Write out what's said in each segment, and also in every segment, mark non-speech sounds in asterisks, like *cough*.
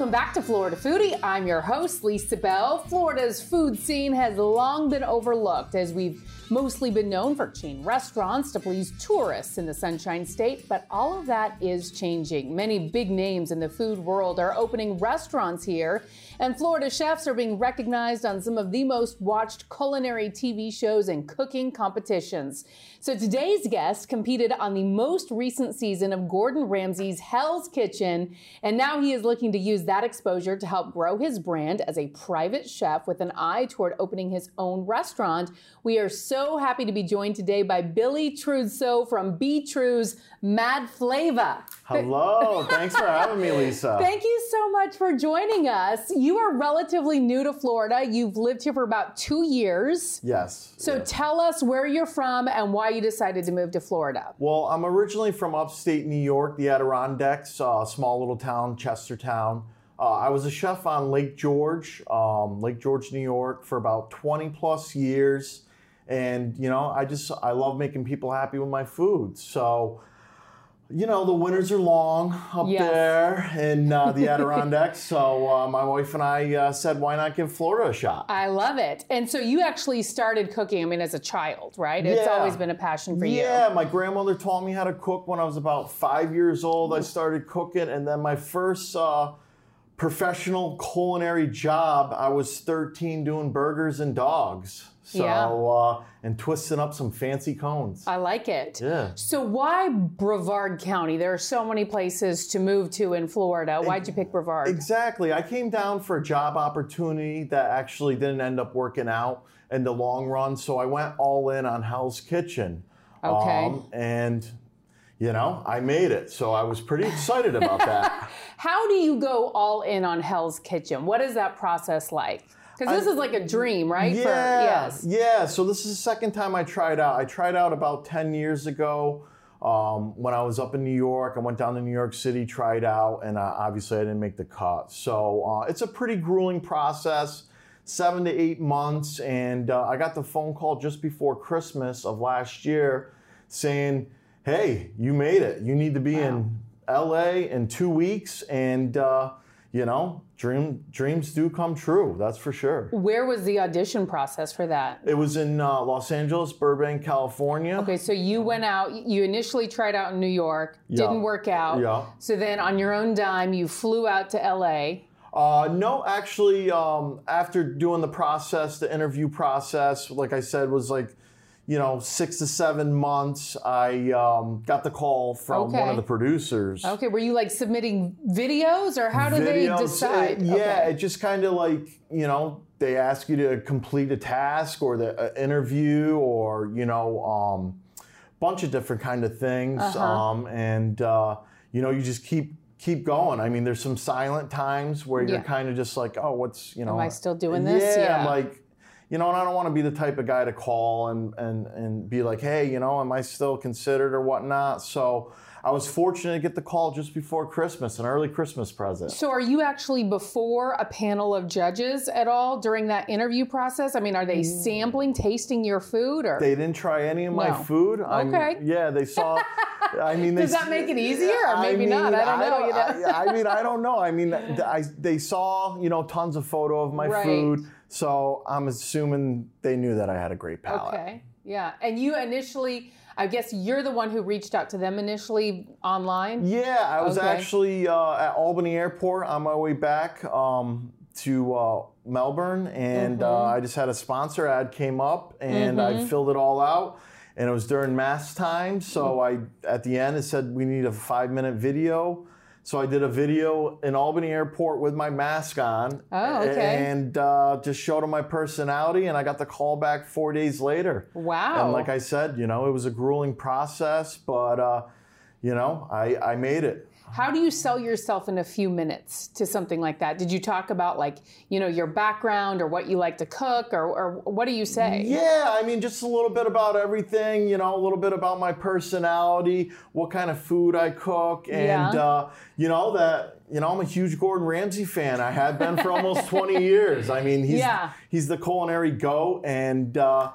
Welcome back to Florida Foodie. I'm your host, Lisa Bell. Florida's food scene has long been overlooked as we've mostly been known for chain restaurants to please tourists in the Sunshine State, but all of that is changing. Many big names in the food world are opening restaurants here, and Florida chefs are being recognized on some of the most watched culinary TV shows and cooking competitions. So today's guest competed on the most recent season of Gordon Ramsay's Hell's Kitchen, and now he is looking to use that exposure to help grow his brand as a private chef with an eye toward opening his own restaurant. We are so happy to be joined today by Billy Trudsoe from B Tru's Mad Flavor. Hello, thanks for having me, Lisa. *laughs* Thank you so much for joining us. You are relatively new to Florida. You've lived here for about two years. Yes. So yes. tell us where you're from and why you decided to move to Florida. Well, I'm originally from upstate New York, the Adirondacks, a uh, small little town, Chestertown. Uh, I was a chef on Lake George, um, Lake George, New York, for about 20 plus years, and you know, I just I love making people happy with my food. So you know, the winters are long up yes. there in uh, the *laughs* Adirondacks. so uh, my wife and I uh, said, why not give Florida a shot? I love it. And so you actually started cooking, I mean, as a child, right? It's yeah. always been a passion for you. Yeah, my grandmother taught me how to cook when I was about five years old. I started cooking, and then my first uh, professional culinary job, I was 13 doing burgers and dogs. So, yeah. uh, and twisting up some fancy cones. I like it. Yeah. So, why Brevard County? There are so many places to move to in Florida. Why'd you pick Brevard? Exactly. I came down for a job opportunity that actually didn't end up working out in the long run. So, I went all in on Hell's Kitchen. Okay. Um, and you know, I made it. So I was pretty excited about that. *laughs* How do you go all in on Hell's Kitchen? What is that process like? Because this is like a dream, right? Yeah, For, yes. Yeah. So this is the second time I tried out. I tried out about 10 years ago. Um, when I was up in New York, I went down to New York City, tried out, and uh, obviously I didn't make the cut. So uh, it's a pretty grueling process, seven to eight months. And uh, I got the phone call just before Christmas of last year saying, hey, you made it. You need to be wow. in LA in two weeks. And, uh, you know, dream dreams do come true. That's for sure. Where was the audition process for that? It was in uh, Los Angeles, Burbank, California. Okay, so you went out. You initially tried out in New York, yeah. didn't work out. Yeah. So then, on your own dime, you flew out to LA. Uh, no, actually, um, after doing the process, the interview process, like I said, was like you know, six to seven months, I um, got the call from okay. one of the producers. Okay, were you like submitting videos or how do videos, they decide? Uh, yeah, okay. it just kind of like, you know, they ask you to complete a task or the uh, interview or, you know, um, bunch of different kind of things. Uh-huh. Um, and, uh, you know, you just keep keep going. I mean, there's some silent times where you're yeah. kind of just like, oh, what's, you know. Am I still doing this? Yeah, yeah. like, you know, and I don't want to be the type of guy to call and, and, and be like, hey, you know, am I still considered or whatnot? So I was fortunate to get the call just before Christmas, an early Christmas present. So are you actually before a panel of judges at all during that interview process? I mean, are they mm. sampling, tasting your food or? They didn't try any of my no. food. Okay. I'm, yeah, they saw. *laughs* I mean, does that make it easier or maybe I mean, not? I don't know. I, you know? I, I, mean, I don't know. I mean, *laughs* I, they saw you know tons of photo of my right. food so I'm assuming they knew that I had a great palate. Okay. Yeah. And you initially, I guess you're the one who reached out to them initially online? Yeah, I was okay. actually uh, at Albany Airport on my way back um, to uh, Melbourne, and uh, mm-hmm. uh, I just had a sponsor ad came up, and mm-hmm. I filled it all out. And it was during mass time, so I at the end it said we need a five minute video So I did a video in Albany Airport with my mask on. Oh, okay. And uh, just showed them my personality, and I got the call back four days later. Wow. And like I said, you know, it was a grueling process, but uh, you know, I, I made it. How do you sell yourself in a few minutes to something like that? Did you talk about like, you know, your background or what you like to cook or, or what do you say? Yeah, I mean, just a little bit about everything, you know, a little bit about my personality, what kind of food I cook, and, Yeah. uh, you know, that, you know, I'm a huge Gordon Ramsay fan. I have been for almost *laughs* 20 years. I mean, he's, Yeah. he's the culinary goat, and, uh,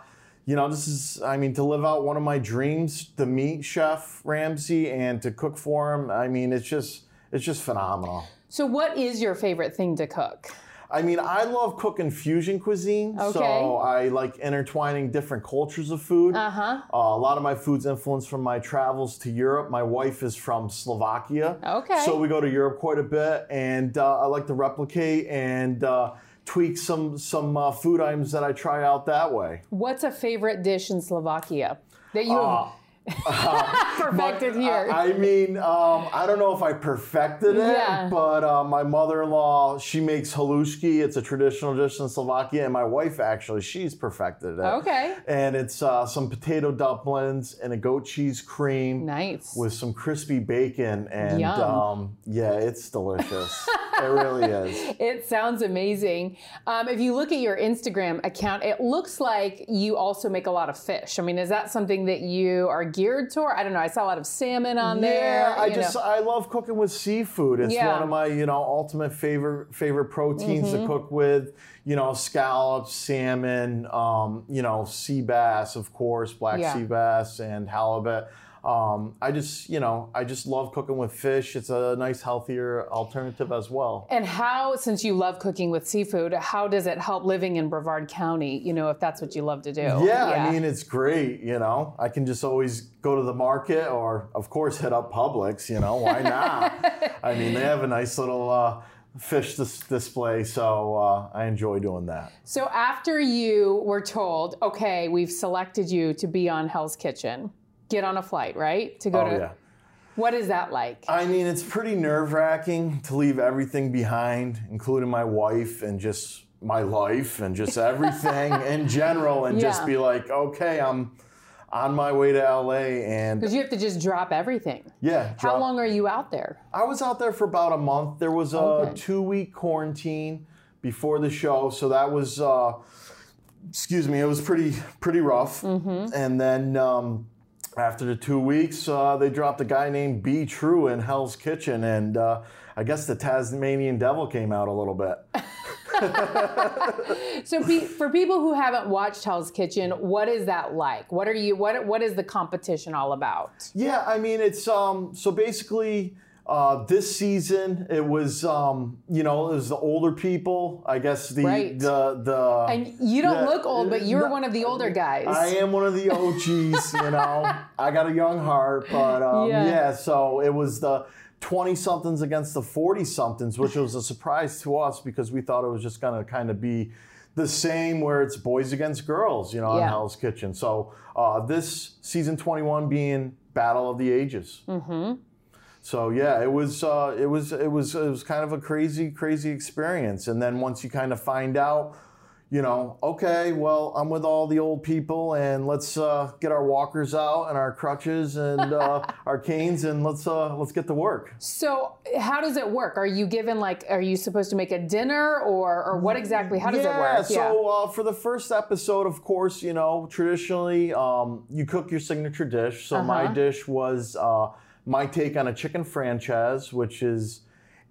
you know, this is, I mean, to live out one of my dreams, to meet Chef Ramsay and to cook for him, I mean, it's just, it's just phenomenal. So what is your favorite thing to cook? I mean, I love cooking fusion cuisine. Okay. So I like intertwining different cultures of food. Uh-huh. Uh, a lot of my food's influenced from my travels to Europe. My wife is from Slovakia. Okay. So we go to Europe quite a bit, and uh, I like to replicate and uh, tweak some some uh, food items that I try out that way. What's a favorite dish in Slovakia that you Uh, have *laughs* perfected here? I, I mean, um, I don't know if I perfected it, Yeah. but uh, my mother-in-law, she makes halushki. It's a traditional dish in Slovakia, and my wife actually, she's perfected it. Okay. And it's uh, some potato dumplings and a goat cheese cream nice. with some crispy bacon, and um, yeah, it's delicious. *laughs* it really is. It sounds amazing. Um, if you look at your Instagram account, it looks like you also make a lot of fish. I mean, is that something that you are geared toward? I don't know. I saw a lot of salmon on there. Yeah, I you just know. I love cooking with seafood. It's Yeah. one of my you know ultimate favorite favorite proteins Mm-hmm. to cook with. You know, scallops, salmon, um, you know, sea bass, of course, black Yeah. sea bass, and halibut. Um, I just you know I just love cooking with fish. It's a nice healthier alternative as well. And how, since you love cooking with seafood, how does it help living in Brevard County? You know, if that's what you love to do. Yeah, I mean it's great. You know, I can just always go to the market, or of course hit up Publix. You know, why not? *laughs* I mean, they have a nice little uh, fish dis- display, so uh, I enjoy doing that. So after you were told, okay, we've selected you to be on Hell's Kitchen, get on a flight, right? To go Oh to. yeah. What is that like? I mean, it's pretty nerve wracking to leave everything behind, including my wife and just my life and just everything *laughs* in general, and Yeah. just be like, okay, I'm on my way to LA, and Because you have to just drop everything. yeah. How long are you out there? I was out there for about a month. There was a Okay. two week quarantine before the show, so that was, uh, excuse me, it was pretty pretty rough. Mm-hmm. And then um, after the two weeks, uh, they dropped a guy named B True in Hell's Kitchen, and uh, I guess the Tasmanian Devil came out a little bit. *laughs* So pe- for people who haven't watched Hell's Kitchen, what is that like? What are you? What What is the competition all about? Yeah, I mean it's um so basically uh, this season it was um you know it was the older people I guess the Right. the the And you don't Yeah, look old, but you're no, one of the older guys. I am one of the OGs, you know. *laughs* I got a young heart, but um, Yeah. yeah. So it was the 20 somethings against the 40 somethings, which was a surprise to us because we thought it was just going to kind of be the same where it's boys against girls, you know, on Yeah. Hell's Kitchen. So uh, this season 21 being Battle of the Ages. Mm-hmm. So yeah, it was uh, it was it was it was kind of a crazy crazy experience. And then once you kind of find out, you know, okay, well, I'm with all the old people, and let's uh, get our walkers out and our crutches and uh, *laughs* our canes, and let's uh, let's get to work. So how does it work? Are you given like? Are you supposed to make a dinner, or or what exactly? How does yeah, it work? So uh, for the first episode, of course, you know, traditionally um, you cook your signature dish. So my Uh-huh. dish was uh, my take on a chicken francaise, which is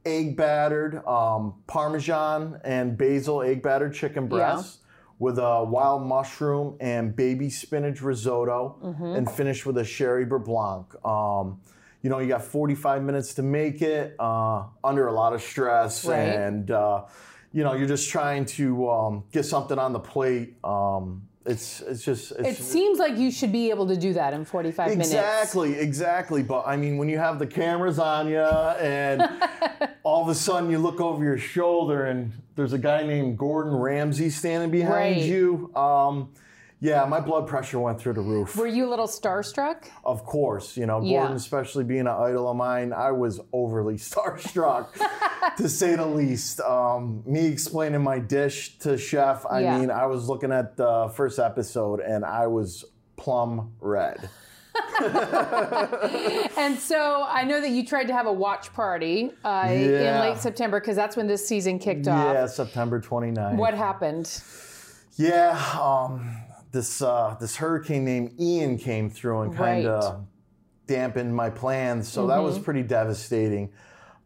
egg battered um, Parmesan and basil egg battered chicken breast. With a wild mushroom and baby spinach risotto, Mm-hmm. and finished with a sherry beurre blanc. Um, you know, you got 45 minutes to make it uh, under a lot of stress, Right. and uh, you know, you're just trying to um, get something on the plate. Um, it's it's just It seems like you should be able to do that in 45 minutes. exactly exactly. But I mean, when you have the cameras on you, and *laughs* all of a sudden you look over your shoulder, and there's a guy named Gordon Ramsay standing behind Right. you. Um, Yeah, my blood pressure went through the roof. Were you a little starstruck? Of course, you know, Yeah. Gordon, especially being an idol of mine, I was overly *laughs* starstruck, *laughs* to say the least. Um, me explaining my dish to chef, I Yeah. mean, I was looking at the first episode and I was plum red. *laughs* And so I know that you tried to have a watch party uh, in late September because that's when this season kicked off. Yeah, September 29th. What happened? Yeah, um, this uh, this hurricane named Ian came through and kind Right. of dampened my plans, so that Mm-hmm. was pretty devastating.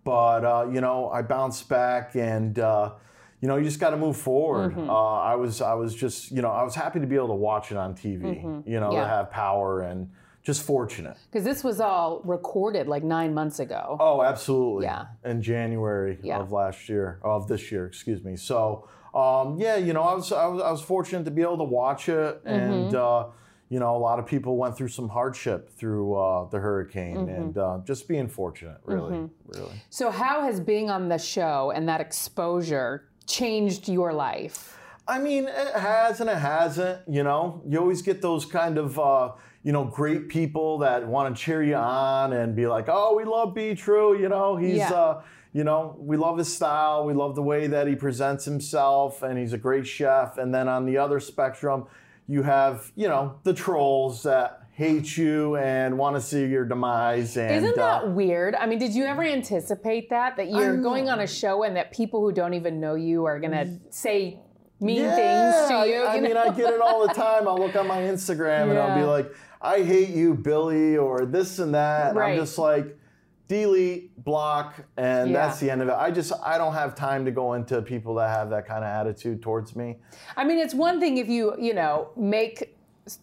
But uh, you know, I bounced back, and uh, you know, you just got to move forward. Mm-hmm. Uh, I was I was just you know I was happy to be able to watch it on TV. You know, Mm-hmm. Yeah. to have power and just fortunate. Because this was all recorded like nine months ago. Oh, absolutely. Yeah. In January Yeah. of last year, of this year, excuse me. So, um, yeah, you know, I was, I was I was fortunate to be able to watch it, Mm-hmm. and uh, you know, a lot of people went through some hardship through uh, the hurricane, Mm-hmm. and uh, just being fortunate, really, really. So, how has being on the show and that exposure changed your life? I mean, it has and it hasn't. You know, you always get those kind of, uh, you know, great people that want to cheer you on and be like, "Oh, we love B True." You know, he's, Yeah. uh, you know, we love his style. We love the way that he presents himself, and he's a great chef. And then on the other spectrum, you have, you know, the trolls that hate you and want to see your demise. And Isn't that uh, weird? I mean, did you ever anticipate that? That you're going on a show and that people who don't even know you are going to say mean Yeah, things to you? I, I mean. I get it all the time. I'll look on my Instagram and I'll be like, I hate you, Billy, or this and that. And Right. I'm just like, delete, block, and Yeah. that's the end of it. I just, I don't have time to go into people that have that kind of attitude towards me. I mean, it's one thing if you, you know, make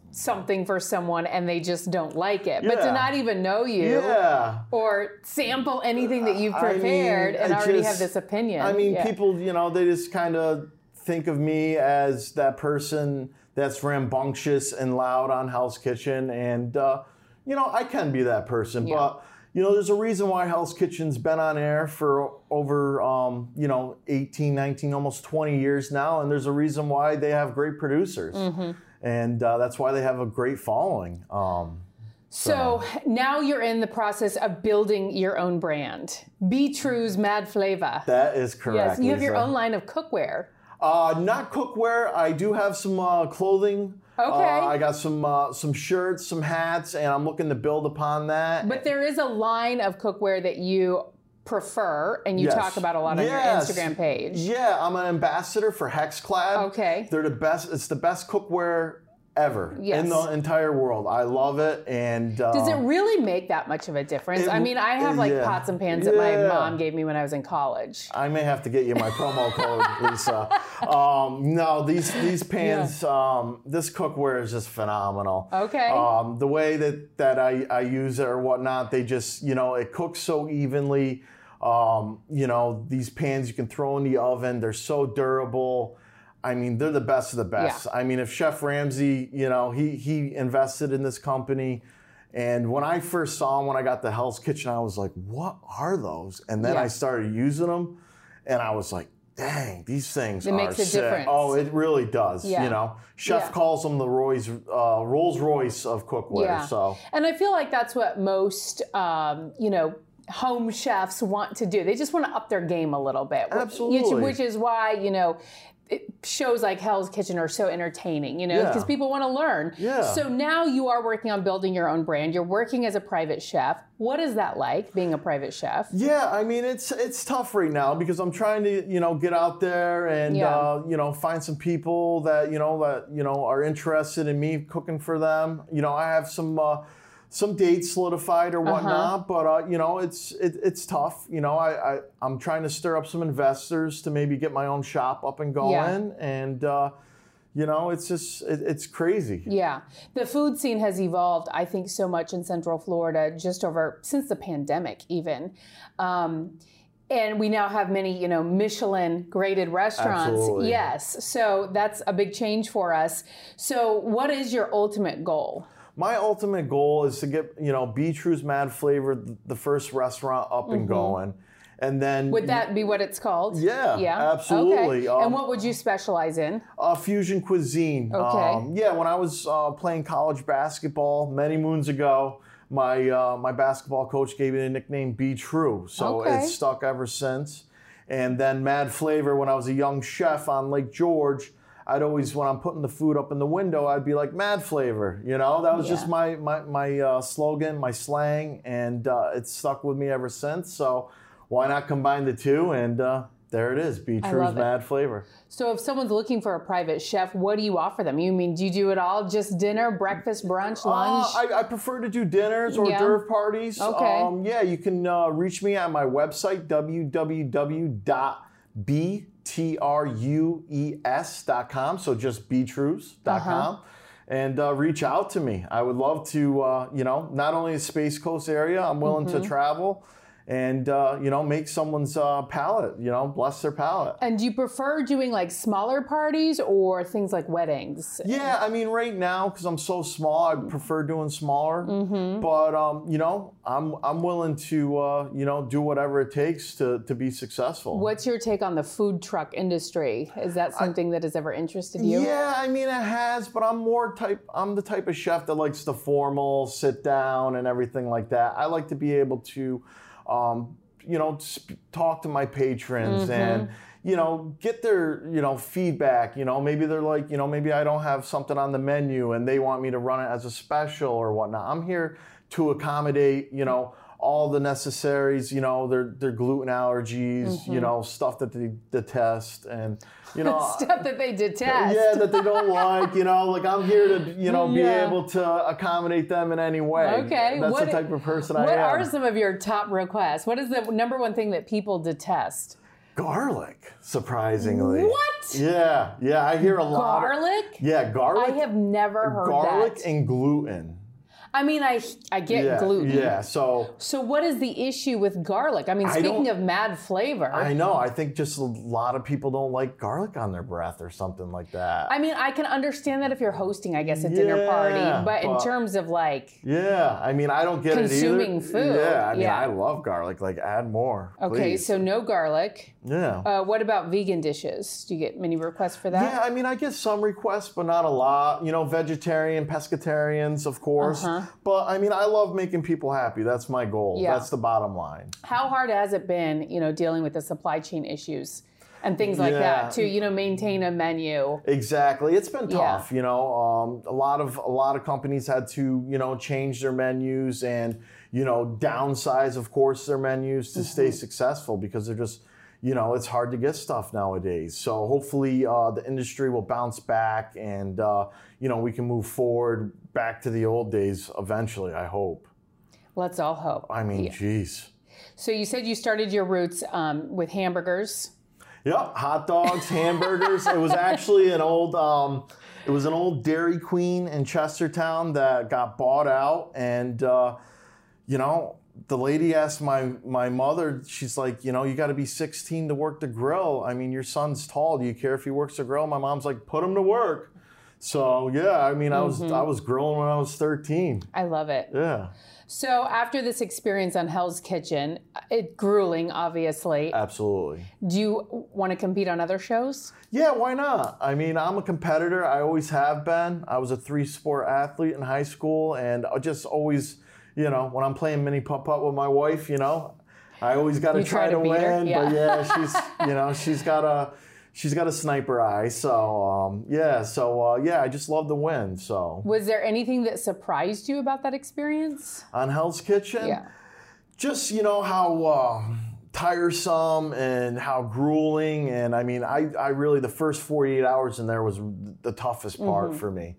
something for someone and they just don't like it, but to not even know you Yeah. or sample anything that you've I mean, prepared and I already just- have this opinion. I mean, Yeah. people, you know, they just kind of think of me as that person that's rambunctious and loud on Hell's Kitchen. And, uh, you know, I can be that person. Yeah. But, you know, there's a reason why Hell's Kitchen's been on air for over, um, you know, 18, 19, almost 20 years now. And there's a reason why they have great producers. Mm-hmm. And uh, that's why they have a great following. Um, So now you're in the process of building your own brand. Be True's Mad Flavor. that is correct. Yes, you have your own line of cookware. Uh, not cookware. I do have some uh, clothing. Okay. Uh, I got some uh, some shirts, some hats, and I'm looking to build upon that. But there is a line of cookware that you prefer and you Yes. talk about a lot on Yes. your Instagram page. Yeah, I'm an ambassador for Hexclad. Okay. They're the best. It's the best cookware ever Yes. in the entire world. I love it, and uh, Does it really make that much of a difference? It- I mean, I have like yeah. pots and pans that my mom gave me when I was in college. I may have to get you my promo *laughs* code, Lisa. Um, no, these these pans, um, this cookware is just phenomenal. Okay. Um, the way that that I, I use it or whatnot, they just you know it cooks so evenly. Um, you know these pans you can throw in the oven; they're so durable. I mean, they're the best of the best. I mean, if Chef Ramsay, you know, he he invested in this company. And when I first saw them, when I got the Hell's Kitchen, I was like, "What are those?" And then Yeah. I started using them, and I was like, "Dang, these things It are makes a sick." difference. Oh, it really does. Yeah. You know, Chef Yeah. calls them the Roy's, uh, Rolls Royce of cookware. Yeah. So And I feel like that's what most, um, you know, home chefs want to do. They just want to up their game a little bit. Which- Absolutely. Which, is why, you know, it, shows like Hell's Kitchen are so entertaining, you know, Yeah. because people want to learn. Yeah. So now you are working on building your own brand. You're working as a private chef. What is that like, being a private chef? yeah, I mean it's it's tough right now because I'm trying to you know get out there and Yeah. uh, you know find some people that you know that you know are interested in me cooking for them. You know, I have some. Uh, some dates solidified or Uh-huh. whatnot, but uh, you know it's it, it's tough. You know, I, I I'm trying to stir up some investors to maybe get my own shop up and going, Yeah. and uh, you know it's just it, it's crazy. Yeah. The food scene has evolved, I think, so much in Central Florida just over since the pandemic, even. Um, and we now have many, you know, Michelin graded restaurants. Absolutely. Yes. So that's a big change for us. So, what is your ultimate goal? My ultimate goal is to get, you know, B True's Mad Flavor, the first restaurant up Mm-hmm. and going. and then Would that be what it's called? Yeah, Yeah. absolutely. Okay. and Um, what would you specialize in? uh, fusion cuisine. Okay. Um, yeah, when I was uh, playing college basketball many moons ago, my uh, my basketball coach gave me the nickname Be True, so Okay. it's stuck ever since. And then Mad Flavor, when I was a young chef on Lake George, I'd always when I'm putting the food up in the window, I'd be like Mad Flavor. You know, that was just my my my uh, slogan, my slang, and uh, it's stuck with me ever since. So why not combine the two? And uh, there it is, Be I True's love it. Mad Flavor. So if someone's looking for a private chef, what do you offer them? You mean do you do it all? Just dinner, breakfast, brunch, lunch? Uh, I, I prefer to do dinners or Yeah. d'oeuvre parties. Okay. Um, yeah, you can uh, reach me at my website, www.btrues.com. So just btrues.com. Uh-huh. And uh, reach out to me. I would love to, uh, you know, not only the Space Coast area, I'm willing Mm-hmm. to travel and, uh, you know, make someone's uh, palate, you know, bless their palate. and do you prefer doing like smaller parties or things like weddings? Yeah, I mean, right now because I'm so small, I prefer doing smaller. Mm-hmm. But um, you know, I'm I'm willing to uh, you know do whatever it takes to to be successful. What's your take on the food truck industry? Is that something that has ever interested you? Yeah, I mean it has, but I'm more type. I'm the type of chef that likes the formal sit down and everything like that. I like to be able to, um, you know, sp- talk to my patrons and you know get their you know feedback. You know, maybe they're like, you know, maybe I don't have something on the menu and they want me to run it as a special or whatnot. I'm here to accommodate. You know. All the necessaries, you know, their their gluten allergies, you mm-hmm. know, stuff that they detest, and you know, *laughs* Stuff that they detest. yeah, that they don't like, you know, like I'm here to, you know, be Yeah. able to accommodate them in any way. Okay. That's what- the type of person I am. What are some of your top requests? What is the number one thing that people detest? garlic, surprisingly. What? Yeah, yeah, I hear a lot. Of, Garlic? yeah, garlic. I have never heard garlic that. and gluten. I mean, I I get Yeah, gluten. yeah. So So what is the issue with garlic? I mean, I speaking of mad flavor, I know. I think just a lot of people don't like garlic on their breath or something like that. I mean, I can understand that if you're hosting, I guess, a dinner party. But in terms of like, yeah, I mean, I don't get Consuming it either. food, Yeah, I mean, yeah. I love garlic. Like, add more. okay, please. so no garlic. yeah. Uh, what about vegan dishes? Do you get many requests for that? Yeah, I mean, I get some requests, but not a lot. You know, vegetarian, pescatarians, of course. But I mean, I love making people happy. That's my goal. Yeah. That's the bottom line. How hard has it been, you know, dealing with the supply chain issues and things like Yeah. that to, you know, maintain a menu? Exactly. It's been Yeah. tough. You know, um, a lot of a lot of companies had to you know change their menus and you know downsize, of course, their menus to stay Mm-hmm. successful because they're just you know it's hard to get stuff nowadays. So hopefully uh, the industry will bounce back and uh, you know we can move forward back to the old days eventually. I hope. Let's all hope. I mean, geez. So you said you started your roots um, with hamburgers. Yep, hot dogs, hamburgers. it was actually an old, um, it was an old Dairy Queen in Chestertown that got bought out, and uh, you know, the lady asked my my mother. She's like, you know, you got to be 16 to work the grill. I mean, your son's tall. Do you care if he works the grill? My mom's like, put him to work. So yeah, I mean, I was mm-hmm. I was grilling when I was 13. I love it. Yeah, So after this experience on Hell's Kitchen, uh, it grueling, obviously. absolutely. Do you want to compete on other shows? Yeah, why not? I mean, I'm a competitor. I always have been. I was a three sport athlete in high school, and I just always, you know, when I'm playing mini putt putt with my wife, you know, I always got to try, to win. Yeah. But yeah, she's, you know, *laughs* she's got a, she's got a sniper eye. So um, yeah, so uh, yeah, I just love to win. So Was there anything that surprised you about that experience? on Hell's Kitchen, Yeah. just you know how uh, tiresome and how grueling and i mean I, I really the first 48 hours in there was the toughest part Mm-hmm. for me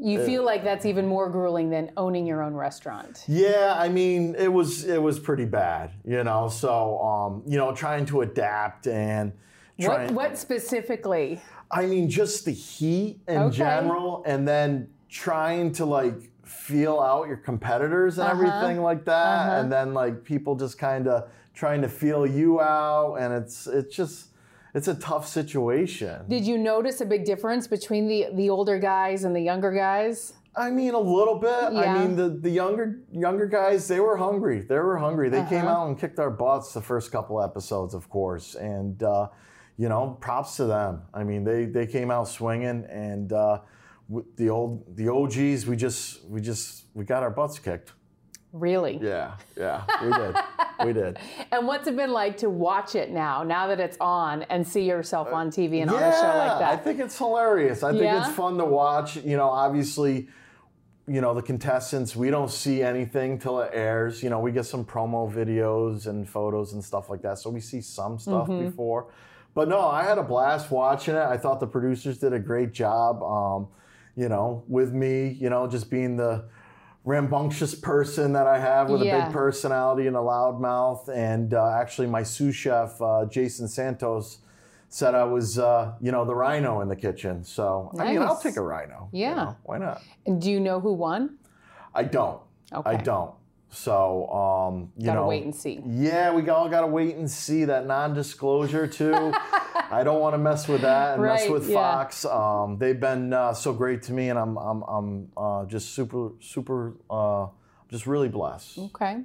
You feel like that's even more grueling than owning your own restaurant. yeah i mean it was it was pretty bad you know so um, you know trying to adapt and What, trying what specifically? i mean just the heat in Okay. general and then trying to like feel out your competitors and Uh-huh. everything like that and then like people just kind of trying to feel you out and it's it's just it's a tough situation Did you notice a big difference between the, the older guys and the younger guys? I mean, a little bit. Yeah. I mean, the, the younger younger guys, they were hungry. They were hungry. They came Uh-huh. out and kicked our butts the first couple episodes, of course. And uh, you know, props to them. I mean, they they came out swinging, and uh, the old the OGs, we just we just we got our butts kicked. Really? Yeah, yeah, we did, we did. *laughs* And what's it been like to watch it now, now that it's on, and see yourself on TV and on a show like that? I think it's hilarious. I think Yeah? it's fun to watch. You know, obviously, you know, the contestants, we don't see anything till it airs. You know, we get some promo videos and photos and stuff like that. So we see some stuff Mm-hmm. before. But no, I had a blast watching it. I thought the producers did a great job, um, you know, with me, you know, just being the rambunctious person that I have with a big personality and a loud mouth. And uh, actually, my sous chef, uh, Jason Santos, said I was, uh, you know, the rhino in the kitchen. So, I mean, I'll take a rhino. you Yeah. know, why not? And do you know who won? I don't. Okay. I don't. So, um, you Gotta know, wait and see. Yeah, we all got to wait and see that non-disclosure too. *laughs* I don't want to mess with that and mess with yeah. Fox. Um, they've been uh, so great to me, and I'm I'm I'm uh, just super super uh, just really blessed. Okay.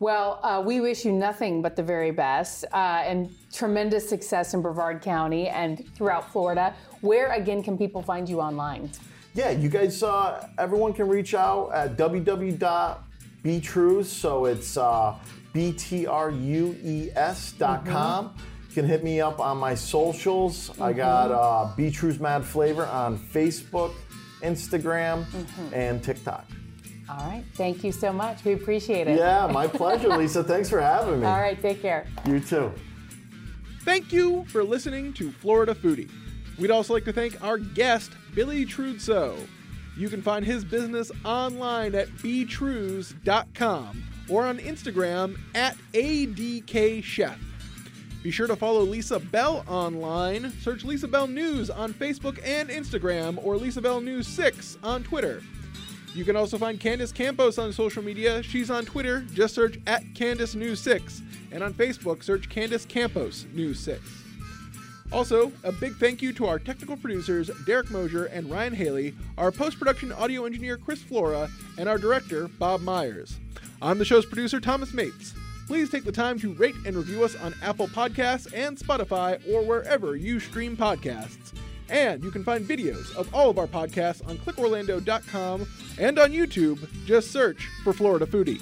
Well, uh, we wish you nothing but the very best uh, and tremendous success in Brevard County and throughout Florida. Where again can people find you online? Yeah, you guys, uh, everyone can reach out at www.btrues. So it's uh, B-T-R-U-E-S dot com. You can hit me up on my socials. I got uh, Btrues Mad Flavor on Facebook, Instagram, and TikTok. All right. Thank you so much. We appreciate it. Yeah, my *laughs* pleasure, Lisa. Thanks for having me. All right. Take care. You too. Thank you for listening to Florida Foodie. We'd also like to thank our guest, Billy Trudsoe. You can find his business online at btrues.com or on Instagram at adkchef. Be sure to follow Lisa Bell online. Search Lisa Bell News on Facebook and Instagram or Lisa Bell News 6 on Twitter. You can also find Candace Campos on social media. She's on Twitter, just search at Candace News 6. And on Facebook, search Candace Campos News 6. Also, a big thank you to our technical producers, Derek Mosier and Ryan Haley, our post production audio engineer, Chris Flora, and our director, Bob Myers. I'm the show's producer, Thomas Mates. Please take the time to rate and review us on Apple Podcasts and Spotify or wherever you stream podcasts. And you can find videos of all of our podcasts on clickorlando.com and on YouTube. Just search for Florida Foodie.